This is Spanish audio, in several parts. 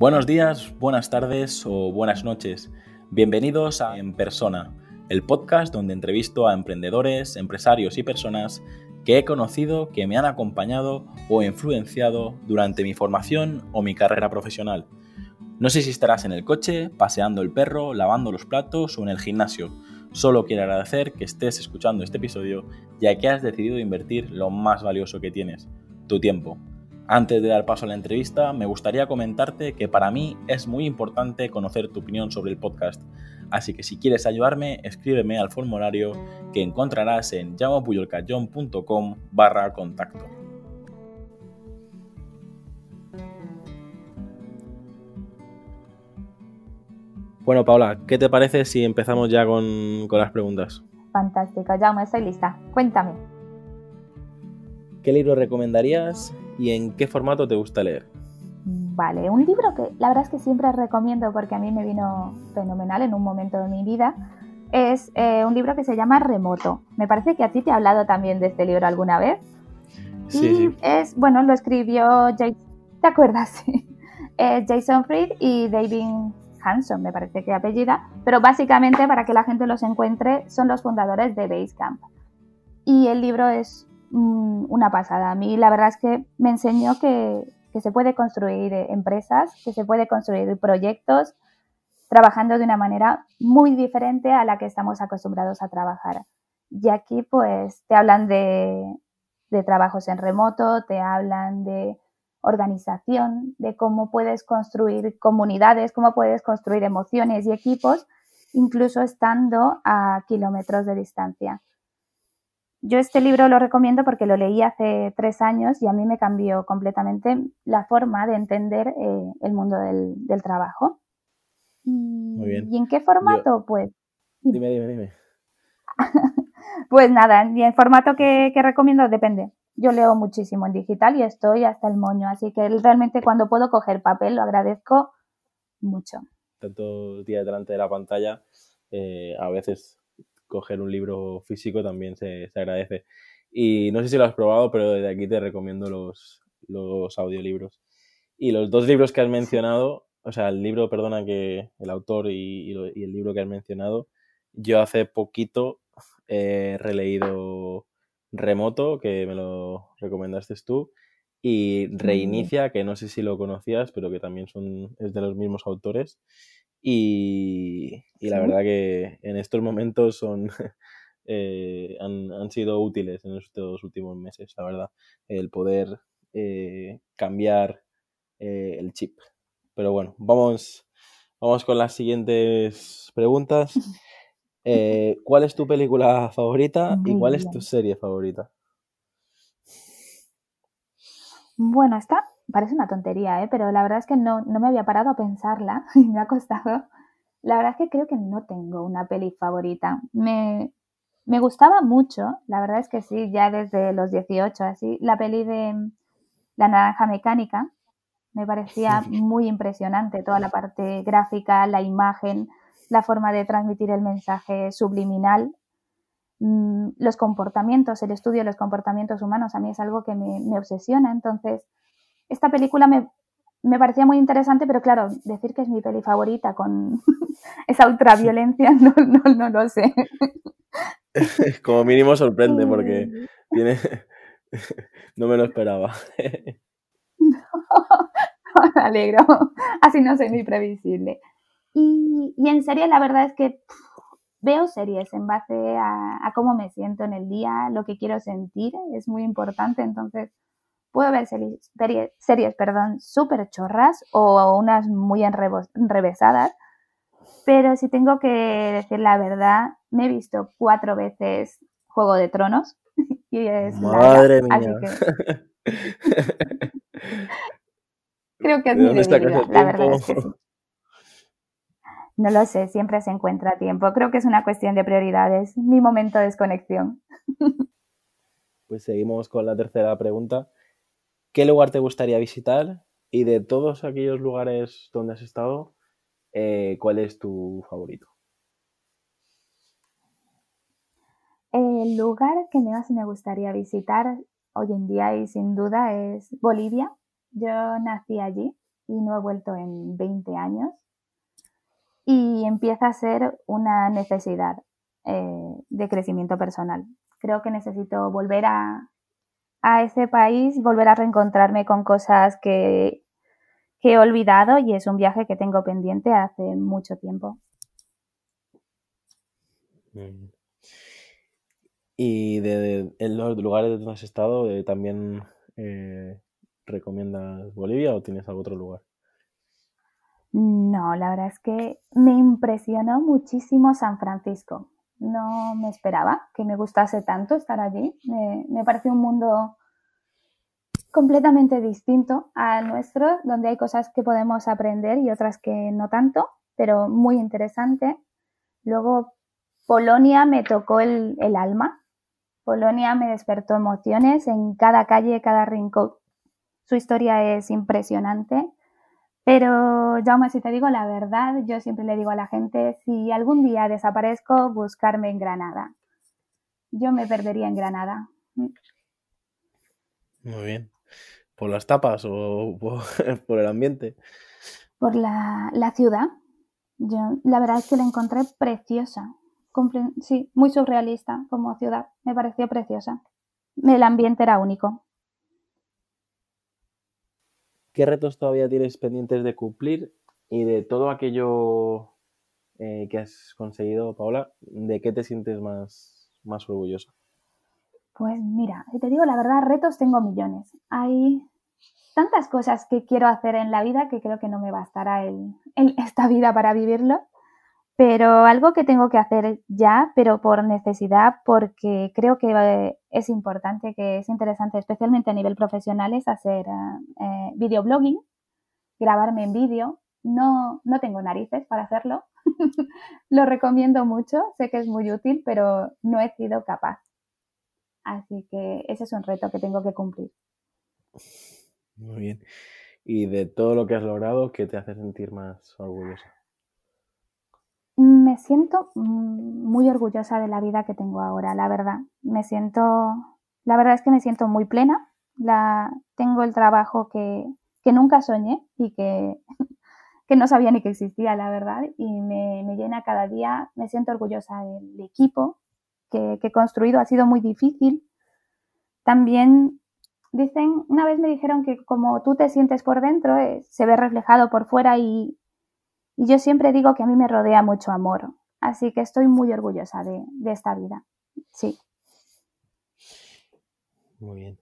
Buenos días, buenas tardes o buenas noches. Bienvenidos a En Persona, el podcast donde entrevisto a emprendedores, empresarios y personas que he conocido, que me han acompañado o influenciado durante mi formación o mi carrera profesional. No sé si estarás en el coche, paseando el perro, lavando los platos o en el gimnasio. Solo quiero agradecer que estés escuchando este episodio ya que has decidido invertir lo más valioso que tienes, tu tiempo. Antes de dar paso a la entrevista, me gustaría comentarte que para mí es muy importante conocer tu opinión sobre el podcast, así que si quieres ayudarme, escríbeme al formulario que encontrarás en llamapuyolcayón.com barra contacto. Bueno, Paula, ¿qué te parece si empezamos ya con, las preguntas? Fantástico, Jaume, estoy lista. Cuéntame. ¿Qué libro recomendarías y en qué formato te gusta leer? Vale, un libro que la verdad es que siempre recomiendo porque a mí me vino fenomenal en un momento de mi vida es eh, un libro que se llama Remoto. Me parece que a ti te he hablado también de este libro alguna vez. Sí, y sí. es, bueno, lo escribió, Jason, ¿te acuerdas? Jason Fried y David Hanson, me parece que apellida, pero básicamente para que la gente los encuentre son los fundadores de Basecamp. Y el libro es Mm, una pasada. A mí la verdad es que me enseñó que, se puede construir empresas, que se puede construir proyectos trabajando de una manera muy diferente a la que estamos acostumbrados a trabajar. Y aquí pues te hablan de trabajos en remoto, te hablan de organización, de cómo puedes construir comunidades, cómo puedes construir emociones y equipos, incluso estando a kilómetros de distancia. Yo este libro lo recomiendo porque lo leí hace tres años y a mí me cambió completamente la forma de entender eh, el mundo del, trabajo. Muy bien. ¿Y en qué formato? pues. Dime, dime, dime. pues nada, y el formato que, recomiendo depende. Yo leo muchísimo en digital y estoy hasta el moño, así que realmente cuando puedo coger papel lo agradezco mucho. Tanto día delante de la pantalla, eh, a veces coger un libro físico también se, agradece. Y no sé si lo has probado, pero desde aquí te recomiendo los, los audiolibros. Y los dos libros que has mencionado, o sea, el libro, perdona, que el autor y, el libro que has mencionado, yo hace poquito he releído Remoto, que me lo recomendaste tú, y Reinicia, que no sé si lo conocías, pero que también son, es de los mismos autores. Y, la verdad que en estos momentos son eh, han, sido útiles en estos últimos meses, la verdad, el poder eh, cambiar eh, el chip. Pero bueno, vamos, vamos con las siguientes preguntas. ¿Cuál es tu película favorita y cuál es tu serie favorita? Bueno, está parece una tontería, ¿eh? pero la verdad es que no, me había parado a pensarla y me ha costado. La verdad es que creo que no tengo una peli favorita. Me, gustaba mucho, la verdad es que sí, ya desde los 18, así, la peli de La Naranja Mecánica. Me parecía muy impresionante toda la parte gráfica, la imagen, la forma de transmitir el mensaje subliminal, mm, los comportamientos, el estudio de los comportamientos humanos, a mí es algo que me, me obsesiona. Entonces, esta película me, parecía muy interesante, pero claro, decir que es mi peli favorita con esa ultraviolencia, no, no, no lo sé. Como mínimo sorprende porque tiene... no me lo esperaba. me alegro. Así no soy muy previsible. Y, en serie, la verdad es que veo series en base a, a, cómo me siento en el día, lo que quiero sentir, es muy importante. Entonces, puedo ver series, series perdón, súper chorras o unas muy enrevesadas, pero si tengo que decir la verdad, me he visto cuatro veces Juego de Tronos y es Madre mía. Creo que es mi debilidad, la verdad es que No lo sé, siempre se encuentra tiempo. Creo que es una cuestión de prioridades, mi momento de desconexión. Pues seguimos con la tercera pregunta. ¿Qué lugar te gustaría visitar? Y de todos aquellos lugares donde has estado, eh, ¿cuál es tu favorito? El lugar que más me gustaría visitar hoy en día y sin duda es Bolivia. Yo nací allí y no he vuelto en 20 años. Y empieza a ser una necesidad eh, de crecimiento personal. Creo que necesito volver a, a ese país, volver a reencontrarme con cosas que, que he olvidado y es un viaje que tengo pendiente hace mucho tiempo. Y de, en los lugares donde has estado, eh, ¿también eh, recomiendas Bolivia o tienes algún otro lugar? No, la verdad es que me impresionó muchísimo San Francisco. No me esperaba que me gustase tanto estar allí. Me, me un mundo completamente distinto al nuestro, donde hay cosas que podemos aprender y otras que no tanto, pero muy interesante. Luego, Polonia me tocó el, el alma. Polonia me despertó emociones en cada calle, cada rincón. Su historia es impresionante. Pero, Jaume, si te digo la verdad, yo siempre le digo a la gente, si algún día desaparezco, buscarme en Granada. Yo me perdería en Granada. Muy bien. ¿Por las tapas o por, el ambiente? Por la, la, ciudad. Yo, la verdad es que la encontré preciosa. Sí, muy surrealista como ciudad. Me pareció preciosa. El ambiente era único. ¿Qué retos todavía tienes pendientes de cumplir? Y de todo aquello eh, que has conseguido, Paola, ¿de qué te sientes más, más orgullosa? Pues mira, te digo la verdad, retos tengo millones. Hay tantas cosas que quiero hacer en la vida que creo que no me bastará el, esta vida para vivirlo. Pero algo que tengo que hacer ya, pero por necesidad, porque creo que eh, es importante, que es interesante, especialmente a nivel profesional, es hacer eh, videoblogging, grabarme en vídeo. No, no tengo narices para hacerlo. Lo recomiendo mucho, sé que es muy útil, pero no he sido capaz. Así que ese es un reto que tengo que cumplir. Muy bien. Y de todo lo que has logrado, ¿qué te hace sentir más orgullosa? Siento mm, muy orgullosa de la vida que tengo ahora, la verdad. Me siento, la verdad es que me siento muy plena. La, tengo el trabajo que, que nunca soñé y que, que, no sabía ni que existía, la verdad. Y me, me, llena cada día. Me siento orgullosa del equipo que, que he construido. Ha sido muy difícil. También dicen, una vez me dijeron que como tú te sientes por dentro, eh, se ve reflejado por fuera y, y yo siempre digo que a mí me rodea mucho amor. Así que estoy muy orgullosa de, esta vida. Sí. Muy bien.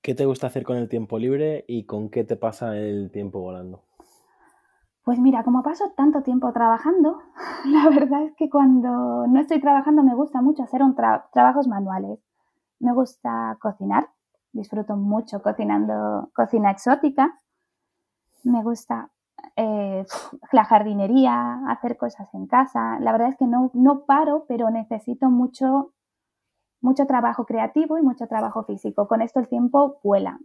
¿Qué te gusta hacer con el tiempo libre y con qué te pasa el tiempo volando? Pues mira, como paso tanto tiempo trabajando, la verdad es que cuando no estoy trabajando me gusta mucho hacer un trabajos manuales. Me gusta cocinar, disfruto mucho cocinando cocina exótica me gusta eh, la jardinería, hacer cosas en casa. La verdad es que no, no paro, pero necesito mucho, mucho trabajo creativo y mucho trabajo físico. Con esto el tiempo vuela.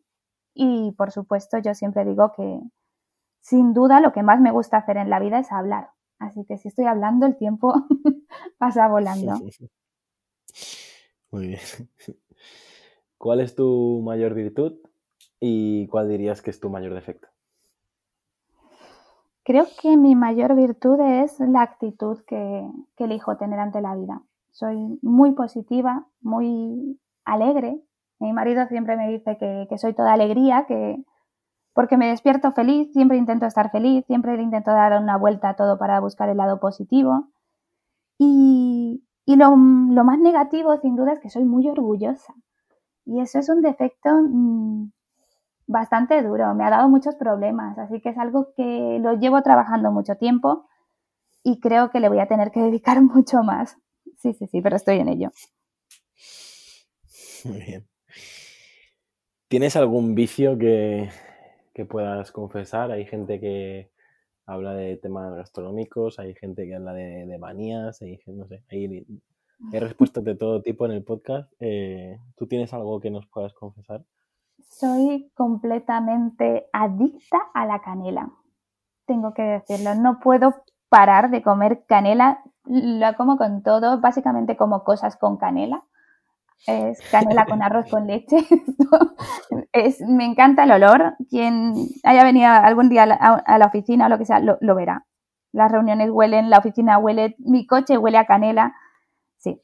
Y por supuesto, yo siempre digo que sin duda lo que más me gusta hacer en la vida es hablar. Así que si estoy hablando, el tiempo pasa volando. Muy bien. ¿Cuál es tu mayor virtud y cuál dirías que es tu mayor defecto? Creo que mi mayor virtud es la actitud que, elijo tener ante la vida. Soy muy positiva, muy alegre. Mi marido siempre me dice que, soy toda alegría, que porque me despierto feliz, siempre intento estar feliz, siempre intento dar una vuelta a todo para buscar el lado positivo. Y, lo, más negativo, sin duda, es que soy muy orgullosa. Y eso es un defecto mm, bastante duro, me ha dado muchos problemas, así que es algo que lo llevo trabajando mucho tiempo y creo que le voy a tener que dedicar mucho más. Sí, sí, sí, pero estoy en ello. Muy bien. ¿Tienes algún vicio que, que puedas confesar? Hay gente que habla de temas gastronómicos, hay gente que habla de, manías, hay, no sé, hay, respuestas de todo tipo en el podcast. Eh, ¿Tú tienes algo que nos puedas confesar? Soy completamente adicta a la canela. Tengo que decirlo, no puedo parar de comer canela, la como con todo, básicamente como cosas con canela. es canela con arroz con leche. es, me encanta el olor. Quien haya venido algún día a la, oficina o lo que sea, lo, verá. Las reuniones huelen, la oficina huele, mi coche huele a canela. Sí,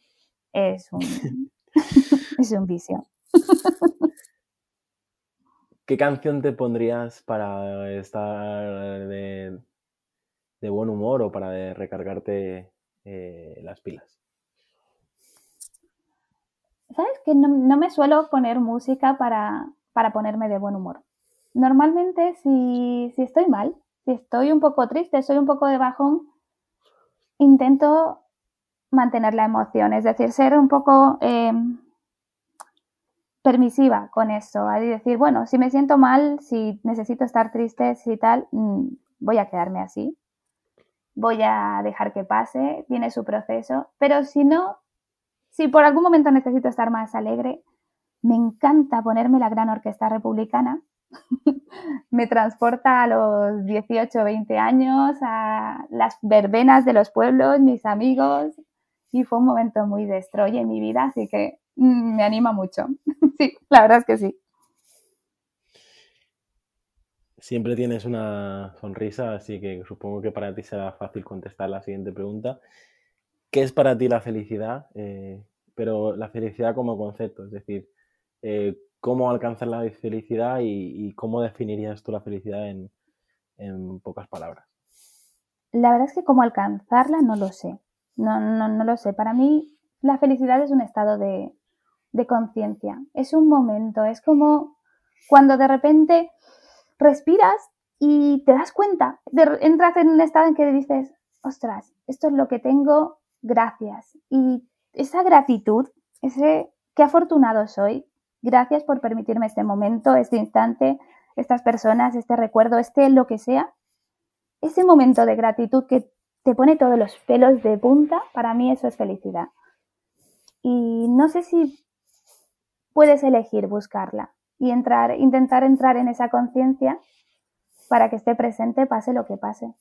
es un, es un vicio. ¿Qué canción te pondrías para estar de, buen humor o para recargarte eh, las pilas? ¿Sabes que no, me suelo poner música para, ponerme de buen humor? Normalmente si, estoy mal, si estoy un poco triste, soy un poco de bajón, intento mantener la emoción, es decir, ser un poco em, permisiva con eso, a decir, bueno, si me siento mal, si necesito estar triste, si tal, mm, voy a quedarme así, voy a dejar que pase, tiene su proceso, pero si no, si por algún momento necesito estar más alegre, me encanta ponerme la gran orquesta republicana. me transporta a los 18 o 20 años, a las verbenas de los pueblos, mis amigos, y fue un momento muy destroy en mi vida, así que me anima mucho. sí, la verdad es que sí. Siempre tienes una sonrisa, así que supongo que para ti será fácil contestar la siguiente pregunta. ¿Qué es para ti la felicidad? Eh, pero la felicidad como concepto, es decir, eh, cómo alcanzar la felicidad y, cómo definirías tú la felicidad en, pocas palabras. La verdad es que cómo alcanzarla no lo sé. No, no, lo sé. Para mí la felicidad es un estado de, de conciencia. Es un momento. Es como cuando de repente respiras y te das cuenta. entras en un estado en que dices, ostras, esto es lo que tengo, gracias. Y esa gratitud, ese qué afortunado soy, gracias por permitirme este momento, este instante, estas personas, este recuerdo, este lo que sea, ese momento de gratitud que te pone todos los pelos de punta, para mí eso es felicidad. Y no sé si puedes elegir buscarla y entrar, intentar entrar en esa conciencia para que esté presente pase lo que pase.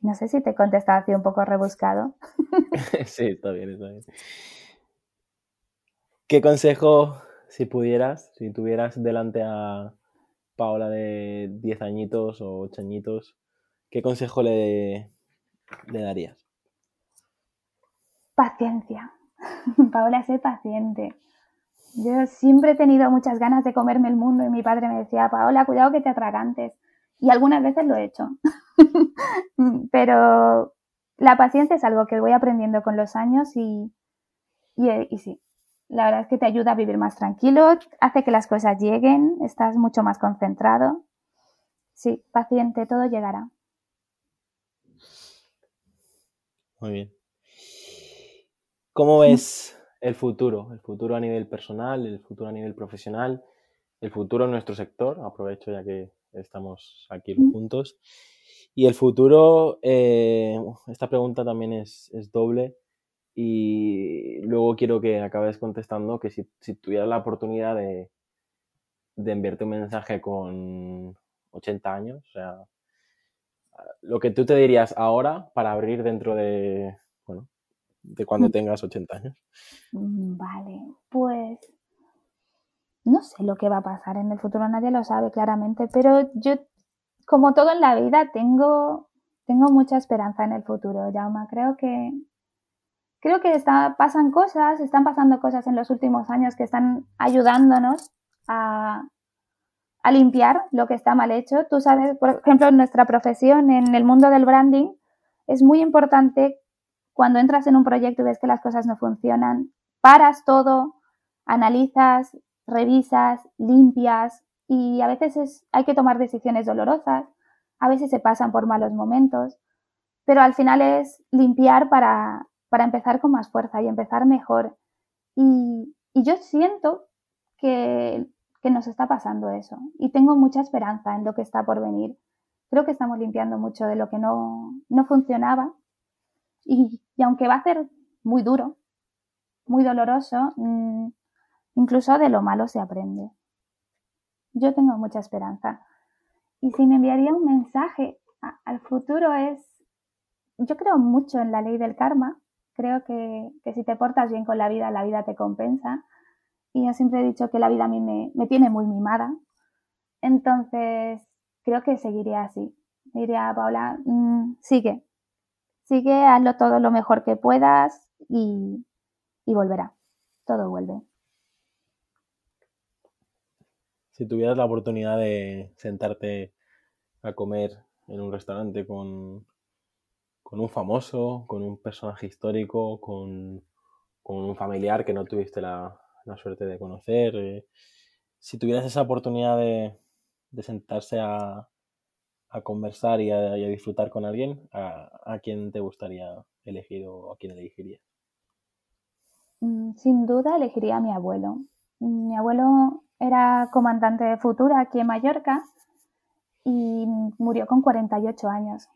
No sé si te he contestado así un poco rebuscado. sí, está bien, está bien. ¿Qué consejo, si pudieras, si tuvieras delante a Paola de 10 añitos o 8 añitos, qué consejo le, le darías? Paciencia. Paola, sé paciente. Yo siempre he tenido muchas ganas de comerme el mundo y mi padre me decía, Paola, cuidado que te atragantes. Y algunas veces lo he hecho. Pero la paciencia es algo que voy aprendiendo con los años y, y, sí, la verdad es que te ayuda a vivir más tranquilo, hace que las cosas lleguen, estás mucho más concentrado. Sí, paciente, todo llegará. Muy bien. ¿Cómo ves el futuro? El futuro a nivel personal, el futuro a nivel profesional, el futuro en nuestro sector. Aprovecho ya que estamos aquí juntos. Y el futuro, eh, esta pregunta también es, doble y luego quiero que acabes contestando que si, si tuvieras la oportunidad de, de enviarte un mensaje con 80 años, o sea, lo que tú te dirías ahora para abrir dentro de, bueno, de cuando tengas 80 años. Mm, vale, pues no sé lo que va a pasar en el futuro, nadie lo sabe claramente, pero yo, como todo en la vida, tengo, tengo mucha esperanza en el futuro, Jauma. Creo que, creo que está, pasan cosas, están pasando cosas en los últimos años que están ayudándonos a, a limpiar lo que está mal hecho. Tú sabes, por ejemplo, en nuestra profesión, en el mundo del branding, es muy importante cuando entras en un proyecto y ves que las cosas no funcionan, paras todo, analizas, revisas, limpias y a veces hay que tomar decisiones dolorosas, a veces se pasan por malos momentos, pero al final es limpiar para, para empezar con más fuerza y empezar mejor. Y, y yo siento que, que, nos está pasando eso y tengo mucha esperanza en lo que está por venir. Creo que estamos limpiando mucho de lo que no, no funcionaba y, y, aunque va a ser muy duro, muy doloroso, mmm, Incluso de lo malo se aprende. Yo tengo mucha esperanza. Y si me enviaría un mensaje al futuro es, yo creo mucho en la ley del karma Creo que, si te portas bien con la vida, la vida te compensa. Y yo siempre he dicho que la vida a mí me, tiene muy mimada. Entonces, creo que seguiría así. Diría Paula, mm, sigue, sigue, hazlo todo lo mejor que puedas y, y volverá. Todo vuelve. Si tuvieras la oportunidad de sentarte a comer en un restaurante con, con un famoso, con un personaje histórico, con, un familiar que no tuviste la, suerte de conocer. Eh, si tuvieras esa oportunidad de, sentarse a, conversar y a, disfrutar con alguien, ¿a, quién te gustaría elegir o a quién elegirías? Mm, sin duda elegiría a mi abuelo. Mi abuelo era comandante de Futura aquí en Mallorca y murió con 48 años.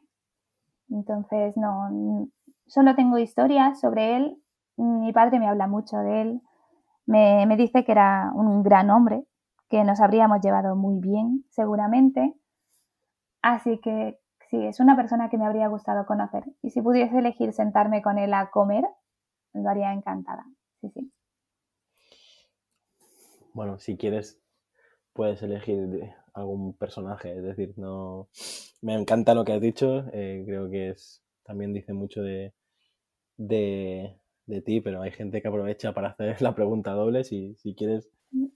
Entonces, no, solo tengo historias sobre él. Mi padre me habla mucho de él. Me dice que era un gran hombre, que nos habríamos llevado muy bien, seguramente. Así que sí, es una persona que me habría gustado conocer. Y si pudiese elegir sentarme con él a comer, lo haría encantada. Sí, sí. Bueno, si quieres, puedes elegir algún personaje. Es decir, no. Me encanta lo que has dicho. Eh, creo que es. También dice mucho de, de, ti, pero hay gente que aprovecha para hacer la pregunta doble. Si, si quieres. Mm,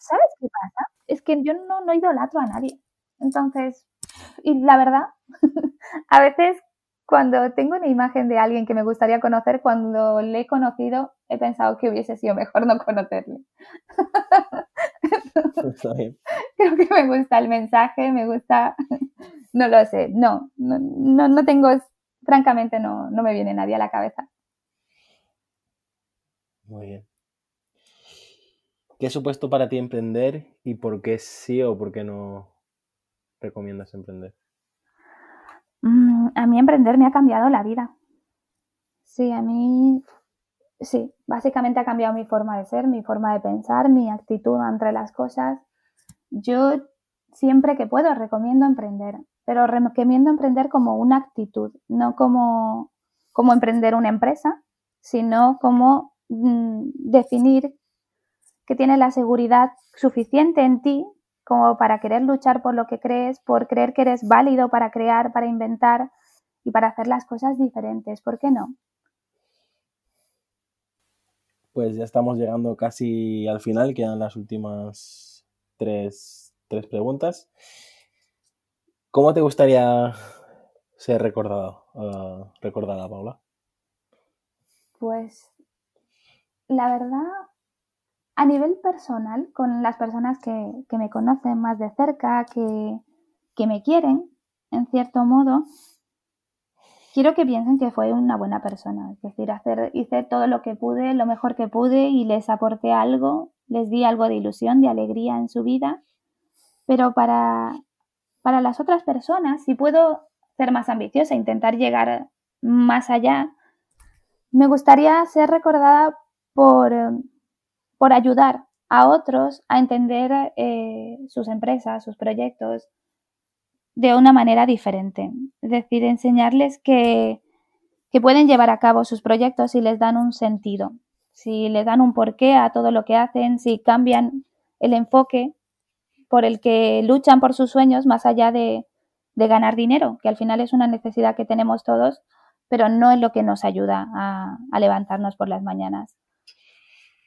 ¿Sabes qué pasa? Es que yo no, no idolatro a nadie. Entonces, y la verdad, a veces cuando tengo una imagen de alguien que me gustaría conocer, cuando le he conocido, he pensado que hubiese sido mejor no conocerle. Creo que me gusta el mensaje, me gusta, no lo sé, no, no, no, tengo, francamente no, no me viene nadie a la cabeza. Muy bien. ¿Qué ha supuesto para ti emprender y por qué sí o por qué no recomiendas emprender? Mm, a mí emprender me ha cambiado la vida. Sí, a mí sí, básicamente ha cambiado mi forma de ser, mi forma de pensar, mi actitud entre las cosas. Yo siempre que puedo recomiendo emprender, pero recomiendo emprender como una actitud, no como, como emprender una empresa, sino como mm, definir que tienes la seguridad suficiente en ti como para querer luchar por lo que crees, por creer que eres válido para crear, para inventar y para hacer las cosas diferentes. ¿Por qué no? Pues ya estamos llegando casi al final, quedan las últimas tres, preguntas. ¿Cómo te gustaría ser recordado, uh, recordada, Paula? Pues la verdad, a nivel personal, con las personas que, me conocen más de cerca, que, que me quieren, en cierto modo, quiero que piensen que fue una buena persona. Es decir, hice todo lo que pude, lo mejor que pude y les aporté algo, les di algo de ilusión, de alegría en su vida. Pero para, para las otras personas, si puedo ser más ambiciosa, intentar llegar más allá, me gustaría ser recordada por, por ayudar a otros a entender eh, sus empresas, sus proyectos, de una manera diferente. Es decir, enseñarles que, pueden llevar a cabo sus proyectos si les dan un sentido, si les dan un porqué a todo lo que hacen, si cambian el enfoque por el que luchan por sus sueños más allá de, ganar dinero, que al final es una necesidad que tenemos todos, pero no es lo que nos ayuda a, a levantarnos por las mañanas.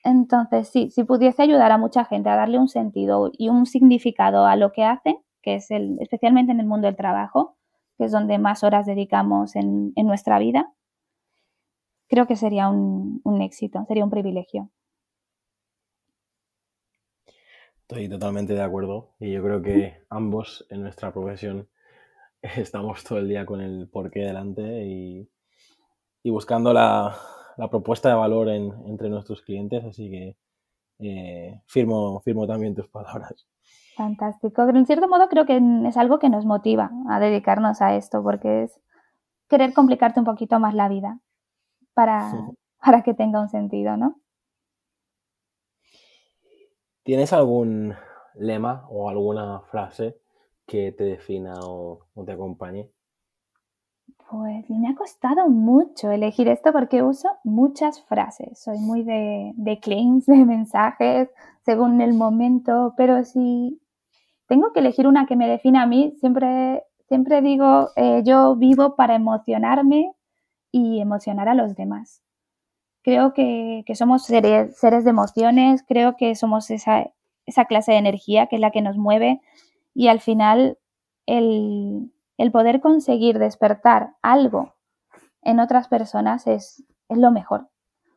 Entonces, sí, si pudiese ayudar a mucha gente a darle un sentido y un significado a lo que hacen, que es el, especialmente en el mundo del trabajo, que es donde más horas dedicamos en, nuestra vida, creo que sería un, éxito, sería un privilegio. Estoy totalmente de acuerdo y yo creo que ambos en nuestra profesión estamos todo el día con el porqué delante y, buscando la, propuesta de valor entre nuestros clientes, así que eh, firmo, firmo también tus palabras. Fantástico. Pero en cierto modo creo que es algo que nos motiva a dedicarnos a esto, porque es querer complicarte un poquito más la vida para, para que tenga un sentido, ¿no? ¿Tienes algún lema o alguna frase que te defina o, te acompañe? Pues me ha costado mucho elegir esto porque uso muchas frases. Soy muy de, de claims, de mensajes, según el momento, pero si tengo que elegir una que me defina a mí, siempre, siempre digo, eh, yo vivo para emocionarme y emocionar a los demás. Creo que, somos seres, seres, de emociones, creo que somos esa, esa clase de energía que es la que nos mueve y al final el, el poder conseguir despertar algo en otras personas es, es lo mejor.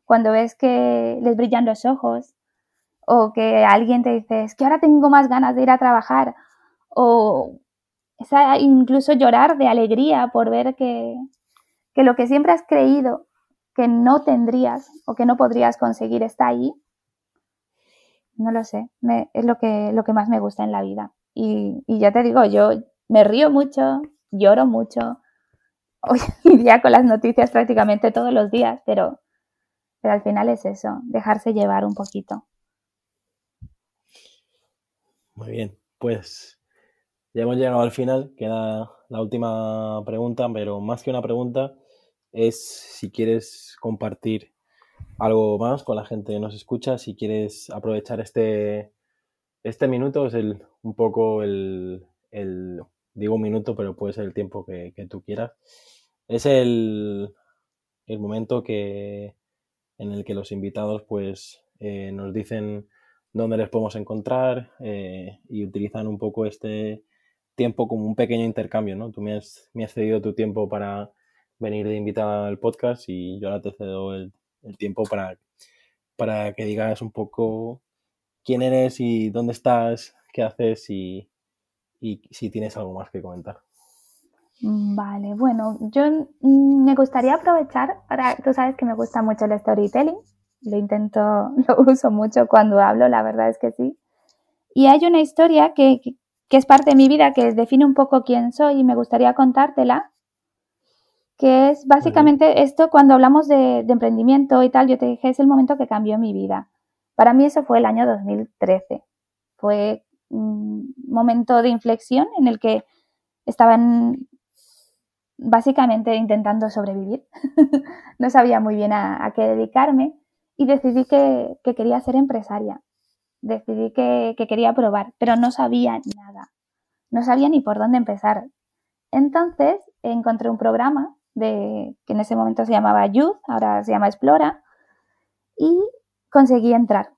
Cuando ves que les brillan los ojos o que alguien te dice, es que ahora tengo más ganas de ir a trabajar o incluso llorar de alegría por ver que, que lo que siempre has creído que no tendrías o que no podrías conseguir está ahí, no lo sé, es lo que, lo que más me gusta en la vida. Y, y ya te digo, yo me río mucho, lloro mucho. Hoy día con las noticias prácticamente todos los días, pero, pero al final es eso, dejarse llevar un poquito. Muy bien, pues ya hemos llegado al final, queda la última pregunta, pero más que una pregunta es si quieres compartir algo más con la gente que nos escucha, si quieres aprovechar este, este minuto, es el, un poco el, el digo un minuto, pero puede ser el tiempo que, tú quieras. Es el, el, momento que, en el que los invitados pues eh, nos dicen dónde les podemos encontrar eh, y utilizan un poco este tiempo como un pequeño intercambio, ¿no? Tú me has, me has cedido tu tiempo para venir de invitada al podcast y yo ahora te cedo el, el tiempo para, para que digas un poco quién eres y dónde estás, qué haces y, y si tienes algo más que comentar. Mm, vale, bueno, yo mm, me gustaría aprovechar para, tú sabes que me gusta mucho el storytelling, lo intento, lo uso mucho cuando hablo, la verdad es que sí. Y hay una historia que, que es parte de mi vida, que define un poco quién soy y me gustaría contártela, que es básicamente esto, cuando hablamos de, de, emprendimiento y tal, yo te dije, es el momento que cambió mi vida. Para mí eso fue el año 2013. Fue un momento de inflexión en el que estaban básicamente intentando sobrevivir. no sabía muy bien a, qué dedicarme y decidí que, quería ser empresaria. Decidí que, quería probar, pero no sabía nada. No sabía ni por dónde empezar. Entonces encontré un programa de, que en ese momento se llamaba Youth, ahora se llama Explora, y conseguí entrar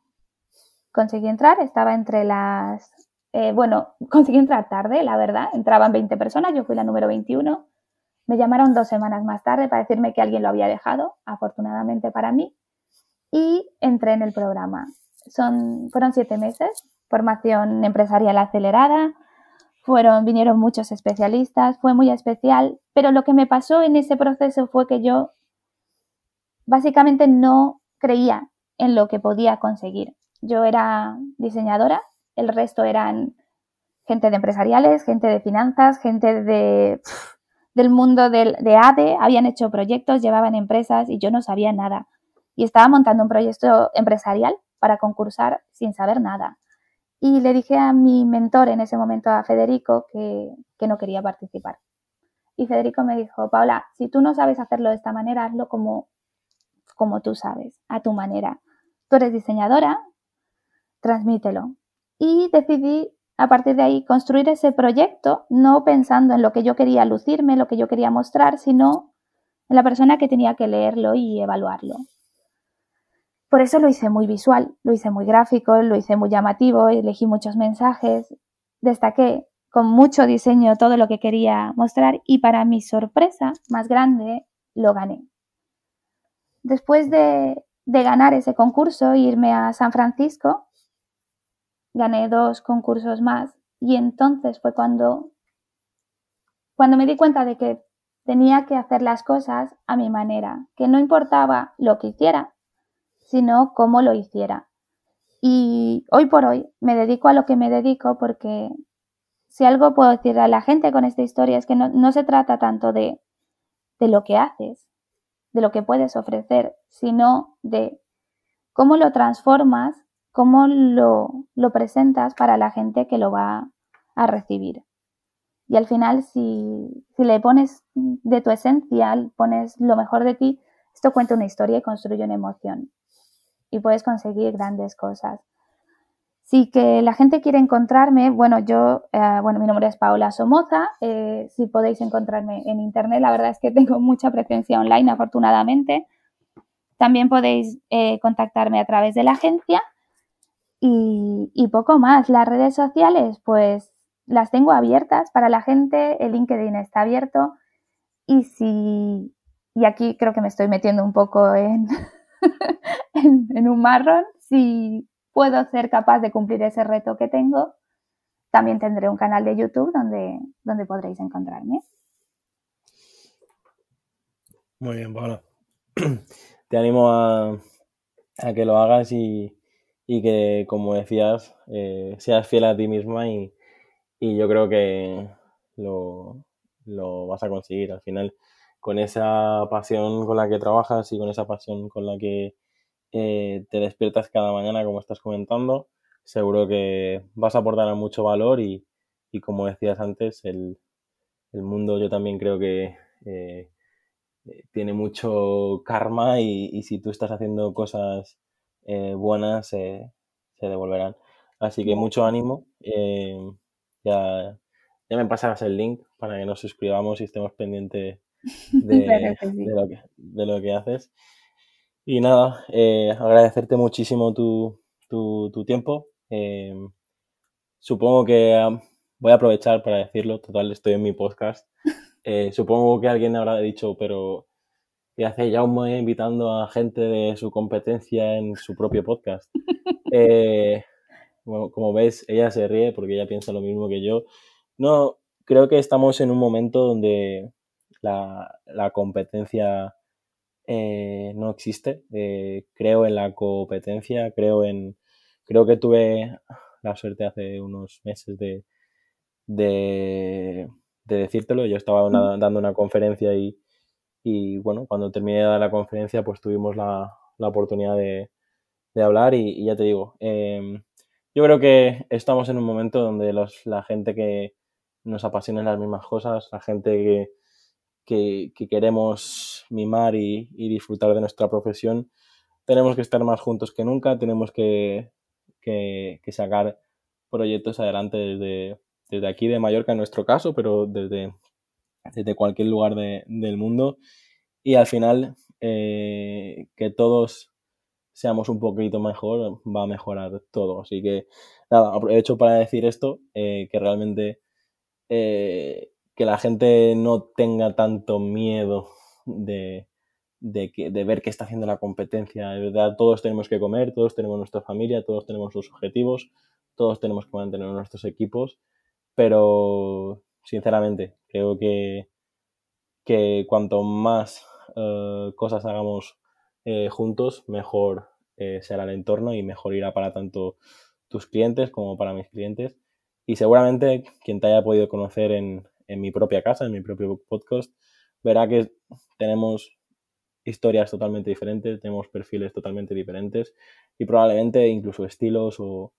conseguí entrar, estaba entre las... Eh, bueno, conseguí entrar tarde, la verdad, entraban 20 personas, yo fui la número 21. Me llamaron dos semanas más tarde para decirme que alguien lo había dejado, afortunadamente para mí, y entré en el programa. Son, fueron siete meses, formación empresarial acelerada, fueron, vinieron muchos especialistas, fue muy especial, pero lo que me pasó en ese proceso fue que yo básicamente no creía en lo que podía conseguir. Yo era diseñadora, el resto eran gente de empresariales, gente de finanzas, gente de, del mundo del, de ADE, habían hecho proyectos, llevaban empresas y yo no sabía nada. Y estaba montando un proyecto empresarial para concursar sin saber nada. Y le dije a mi mentor en ese momento, a Federico, que, que no quería participar. Y Federico me dijo, Paula, si tú no sabes hacerlo de esta manera, hazlo como, como tú sabes, a tu manera. Tú eres diseñadora, transmítelo. Y decidí a partir de ahí construir ese proyecto, no pensando en lo que yo quería lucirme, lo que yo quería mostrar, sino en la persona que tenía que leerlo y evaluarlo. Por eso lo hice muy visual, lo hice muy gráfico, lo hice muy llamativo, elegí muchos mensajes, destaqué con mucho diseño todo lo que quería mostrar y para mi sorpresa más grande lo gané. Después de, de ganar ese concurso, irme a San Francisco, gané dos concursos más y entonces fue cuando, cuando me di cuenta de que tenía que hacer las cosas a mi manera, que no importaba lo que hiciera, sino cómo lo hiciera. Y hoy por hoy me dedico a lo que me dedico porque si algo puedo decir a la gente con esta historia es que no, no se trata tanto de, de lo que haces, de lo que puedes ofrecer, sino de cómo lo transformas cómo lo, lo presentas para la gente que lo va a recibir. Y al final, si, si le pones de tu esencia, pones lo mejor de ti, esto cuenta una historia y construye una emoción. Y puedes conseguir grandes cosas. Si que la gente quiere encontrarme, bueno, yo, eh, bueno, mi nombre es Paola Somoza. Eh, si podéis encontrarme en internet, la verdad es que tengo mucha presencia online, afortunadamente. También podéis eh, contactarme a través de la agencia y, poco más. Las redes sociales, pues las tengo abiertas para la gente. El LinkedIn está abierto. Y si, y aquí creo que me estoy metiendo un poco en, en, en un marrón. Si puedo ser capaz de cumplir ese reto que tengo, también tendré un canal de YouTube donde, donde podréis encontrarme. Muy bien, Paula. Te animo a, a que lo hagas y, y que, como decías, eh, seas fiel a ti misma y, y yo creo que lo, lo, vas a conseguir. Al final con esa pasión con la que trabajas y con esa pasión con la que eh, te despiertas cada mañana, como estás comentando, seguro que vas a aportar mucho valor y, y como decías antes, el, el, mundo yo también creo que eh, tiene mucho karma y, y, si tú estás haciendo cosas eh, buenas se devolverán. Así que mucho ánimo. Eh, ya, ya me pasarás el link para que nos suscribamos y estemos pendientes de, de, lo, que, de lo que haces. Y nada, eh, agradecerte muchísimo tu, tu, tu tiempo. Supongo que um, voy a aprovechar para decirlo, total, estoy en mi podcast. Supongo que alguien habrá dicho, pero ¿qué hace Jaume invitando a gente de su competencia en su propio podcast? Eh, bueno, como ves, ella se ríe porque ella piensa lo mismo que yo. No, creo que estamos en un momento donde la, la competencia eh, no existe. Eh, creo en la competencia, creo en. Creo que tuve la suerte hace unos meses de, de, de decírtelo. Yo estaba una, dando una conferencia y, y, bueno, cuando terminé la conferencia, pues tuvimos la, la oportunidad de, de hablar y, ya te digo, eh, yo creo que estamos en un momento donde los, la gente que nos apasiona las mismas cosas, la gente que, que, que queremos mimar y, y, disfrutar de nuestra profesión, tenemos que estar más juntos que nunca, tenemos que, que, que sacar proyectos adelante desde, desde, aquí de Mallorca en nuestro caso, pero desde, desde cualquier lugar de, del mundo. Y al final, eh, que todos seamos un poquito mejor, va a mejorar todo. Así que, nada, aprovecho para decir esto, eh, que realmente eh, que la gente no tenga tanto miedo de, de, que, de ver qué está haciendo la competencia. De verdad, todos tenemos que comer, todos tenemos nuestra familia, todos tenemos los objetivos, todos tenemos que mantener nuestros equipos, pero sinceramente creo que, que cuanto más uh, cosas hagamos eh, juntos, mejor eh, será el entorno y mejor irá para tanto tus clientes como para mis clientes. Y seguramente quien te haya podido conocer en, en mi propia casa, en mi propio podcast, verá que tenemos historias totalmente diferentes, tenemos perfiles totalmente diferentes y probablemente incluso estilos o,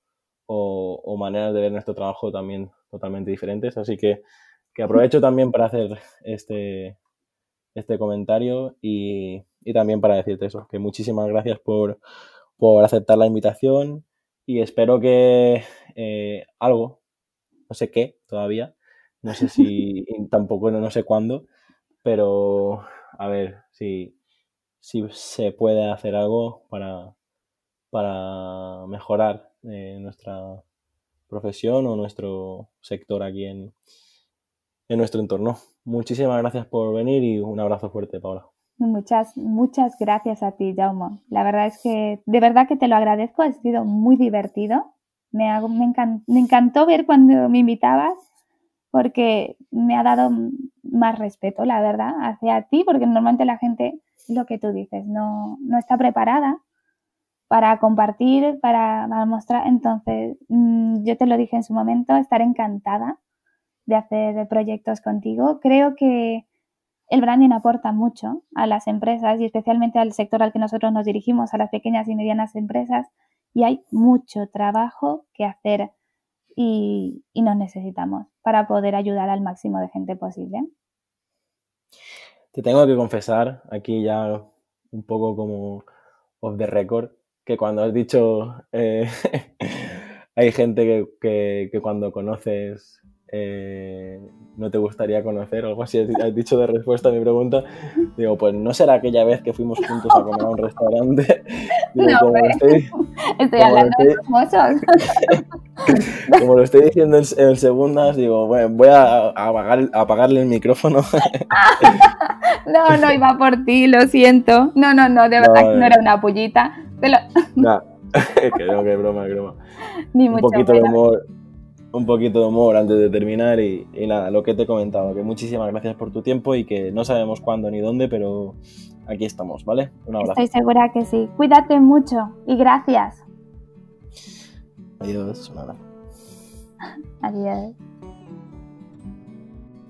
o, o, maneras de ver nuestro trabajo también totalmente diferentes. Así que, que aprovecho también para hacer este, este comentario y, y, también para decirte eso, que muchísimas gracias por, por aceptar la invitación y espero que eh, algo, no sé qué todavía, no sé si, tampoco no, sé cuándo, pero a ver si, si se puede hacer algo para, para mejorar eh, nuestra profesión o nuestro sector aquí en, en nuestro entorno. Muchísimas gracias por venir y un abrazo fuerte, Paula. Muchas, muchas gracias a ti, Jaume. La verdad es que de verdad que te lo agradezco, ha sido muy divertido. Me, me, encantó, me encantó ver cuando me invitabas porque me ha dado más respeto, la verdad, hacia ti, porque normalmente la gente, lo que tú dices, no, no está preparada para compartir, para, mostrar. Entonces, mmm, yo te lo dije en su momento, estaré encantada de hacer proyectos contigo. Creo que el branding aporta mucho a las empresas y especialmente al sector al que nosotros nos dirigimos, a las pequeñas y medianas empresas, y hay mucho trabajo que hacer y, y nos necesitamos para poder ayudar al máximo de gente posible. Te tengo que confesar, aquí ya un poco como off the record, que cuando has dicho eh, hay gente que, que, cuando conoces eh, no te gustaría conocer, algo así has dicho de respuesta a mi pregunta. Digo, pues no será aquella vez que fuimos juntos a comer a un restaurante. no, como estoy, estoy hablando de famosos. como lo estoy diciendo en, segundas, digo, bueno, voy a, apagar, apagarle el micrófono. no, no, iba por ti, lo siento. No, no, no, de verdad que no era una No, que no, que broma, que broma. Ni un poquito de humor un poquito de humor antes de terminar y, nada, lo que te he comentado, que muchísimas gracias por tu tiempo y que no sabemos cuándo ni dónde, pero aquí estamos, ¿vale? Un abrazo. Estoy segura que sí. Cuídate mucho y gracias. Adiós, nada. Adiós.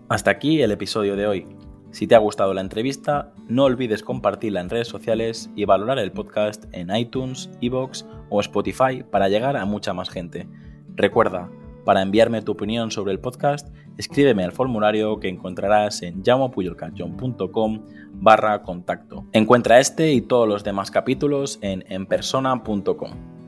Hasta aquí el episodio de hoy. Si te ha gustado la entrevista, no olvides compartirla en redes sociales y valorar el podcast en iTunes, Evox o Spotify para llegar a mucha más gente. Recuerda, para enviarme tu opinión sobre el podcast, escríbeme al formulario que encontrarás en llamopuyolcanchon.com barra contacto. Encuentra este y todos los demás capítulos en enpersona.com.